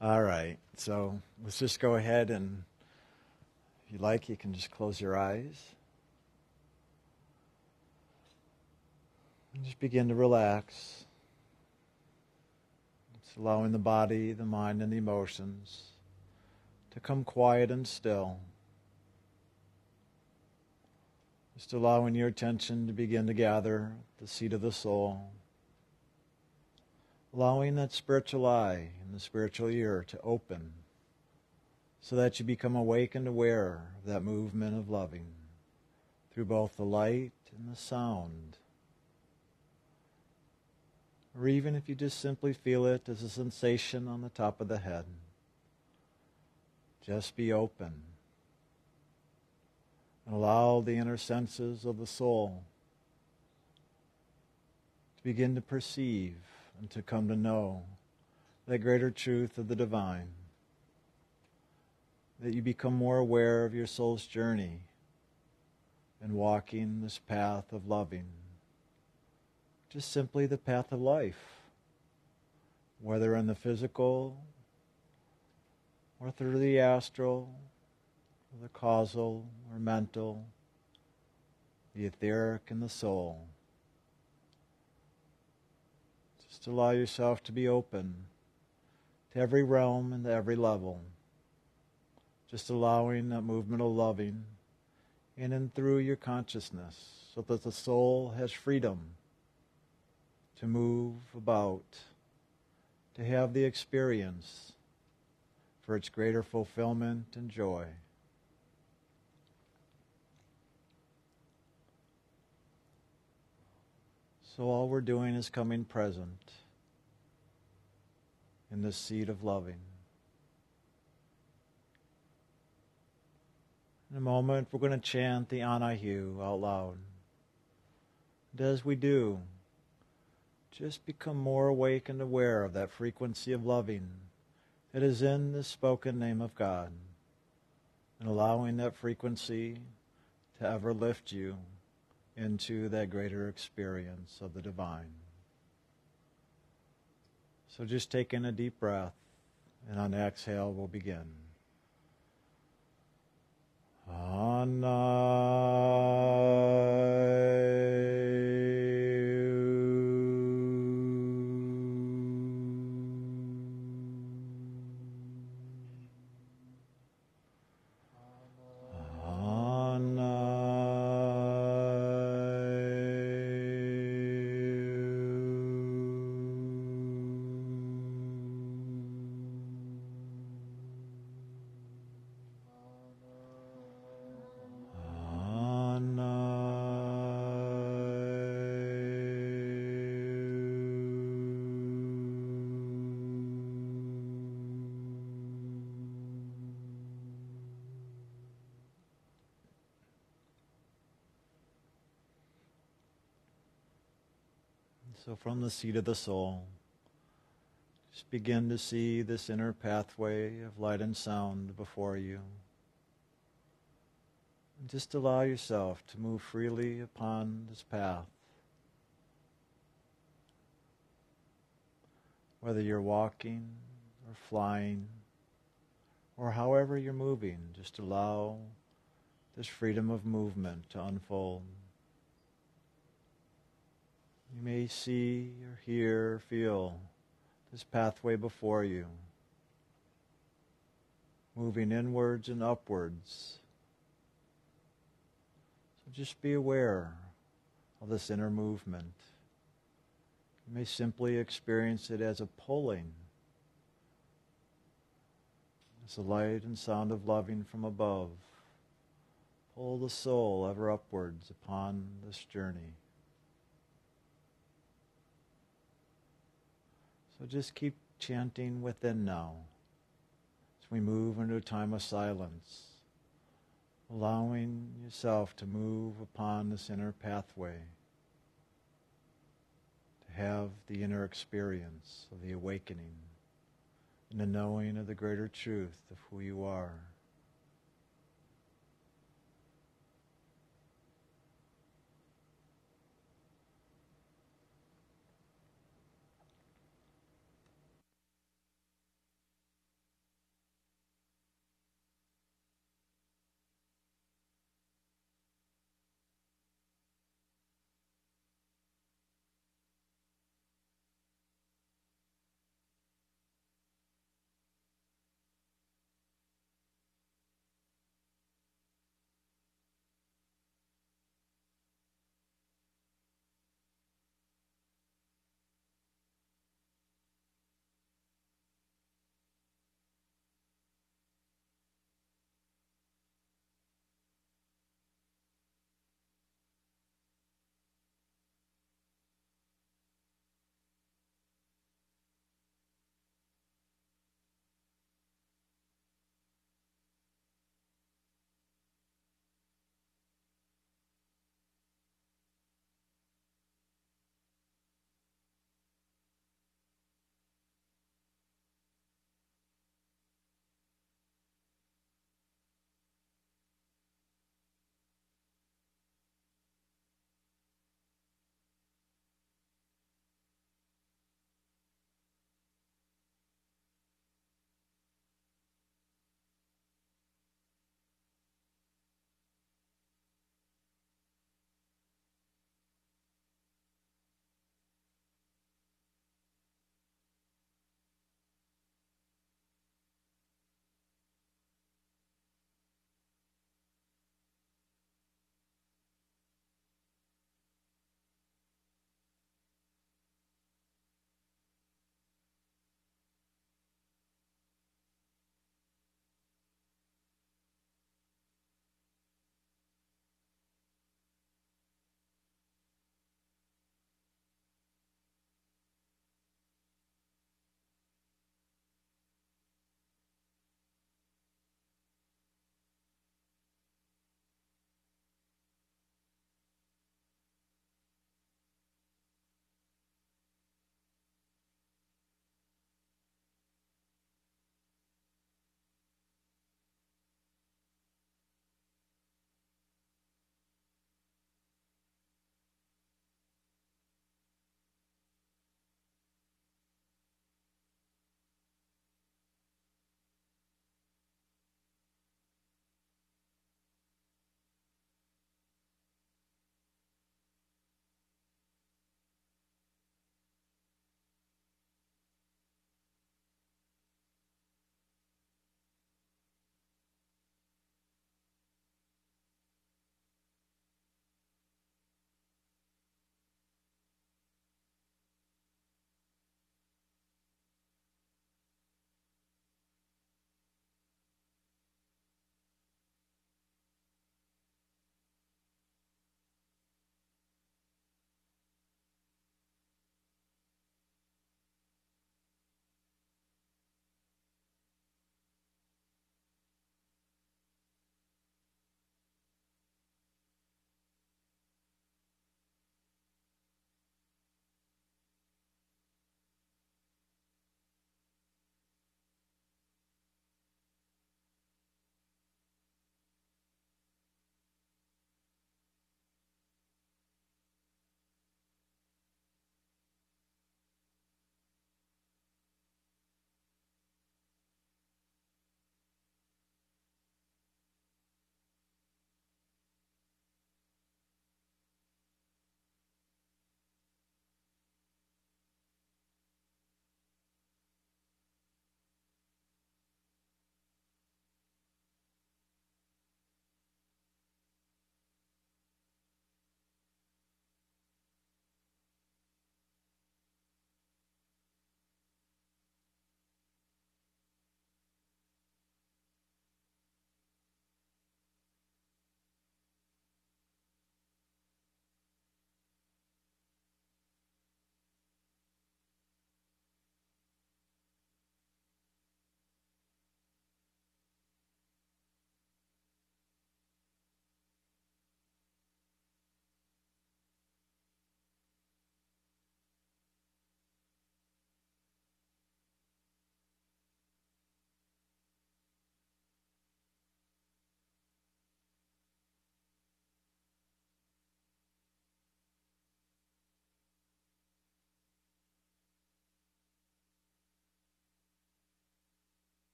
All right, so let's just go ahead and, if you like, you can just close your eyes. And just begin to relax. It's allowing the body, the mind, and the emotions to come quiet and still. Just allowing your attention to begin to gather the seat of the soul. Allowing that spiritual eye and the spiritual ear to open so that you become awake and aware of that movement of loving through both the light and the sound. Or even if you just simply feel it as a sensation on the top of the head, just be open and allow the inner senses of the soul to begin to perceive and to come to know that greater truth of the divine. That you become more aware of your soul's journey in walking this path of loving. Just simply the path of life, whether in the physical or through the astral the causal or mental, the etheric and the soul. Just allow yourself to be open to every realm and to every level. Just allowing that movement of loving in and through your consciousness so that the soul has freedom to move about, to have the experience for its greater fulfillment and joy. So all we're doing is coming present in the seat of loving. In a moment, we're going to chant the Ani-Hu out loud. And as we do, just become more awake and aware of that frequency of loving that is in the spoken name of God, and allowing that frequency to ever lift you into that greater experience of the divine. So just take in a deep breath, and on exhale, we'll begin. So, from the seat of the soul, just begin to see this inner pathway of light and sound before you. And just allow yourself to move freely upon this path. Whether you're walking or flying or however you're moving, just allow this freedom of movement to unfold. You may see or hear or feel this pathway before you, moving inwards and upwards. So just be aware of this inner movement. You may simply experience it as a pulling, as the light and sound of loving from above. Pull the soul ever upwards upon this journey. So just keep chanting within now as we move into a time of silence, allowing yourself to move upon this inner pathway, to have the inner experience of the awakening and the knowing of the greater truth of who you are.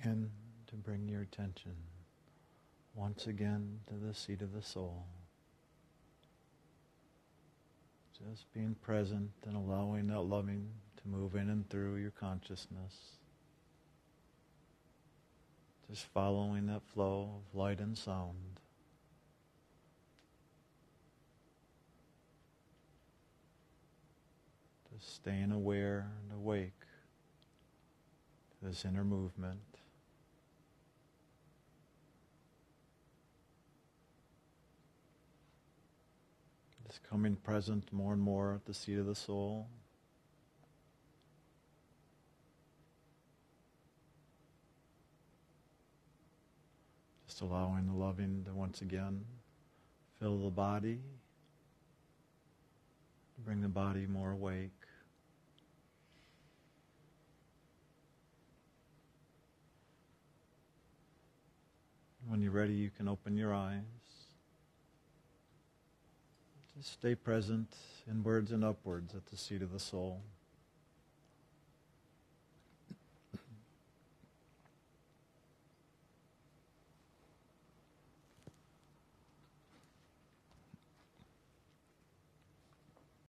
Begin to bring your attention once again to the seat of the soul. Just being present and allowing that loving to move in and through your consciousness. Just following that flow of light and sound. Just staying aware and awake to this inner movement. Just coming present more and more at the seat of the soul. Just allowing the loving to once again fill the body, bring the body more awake. When you're ready, you can open your eyes. Stay present inwards and upwards at the seat of the soul.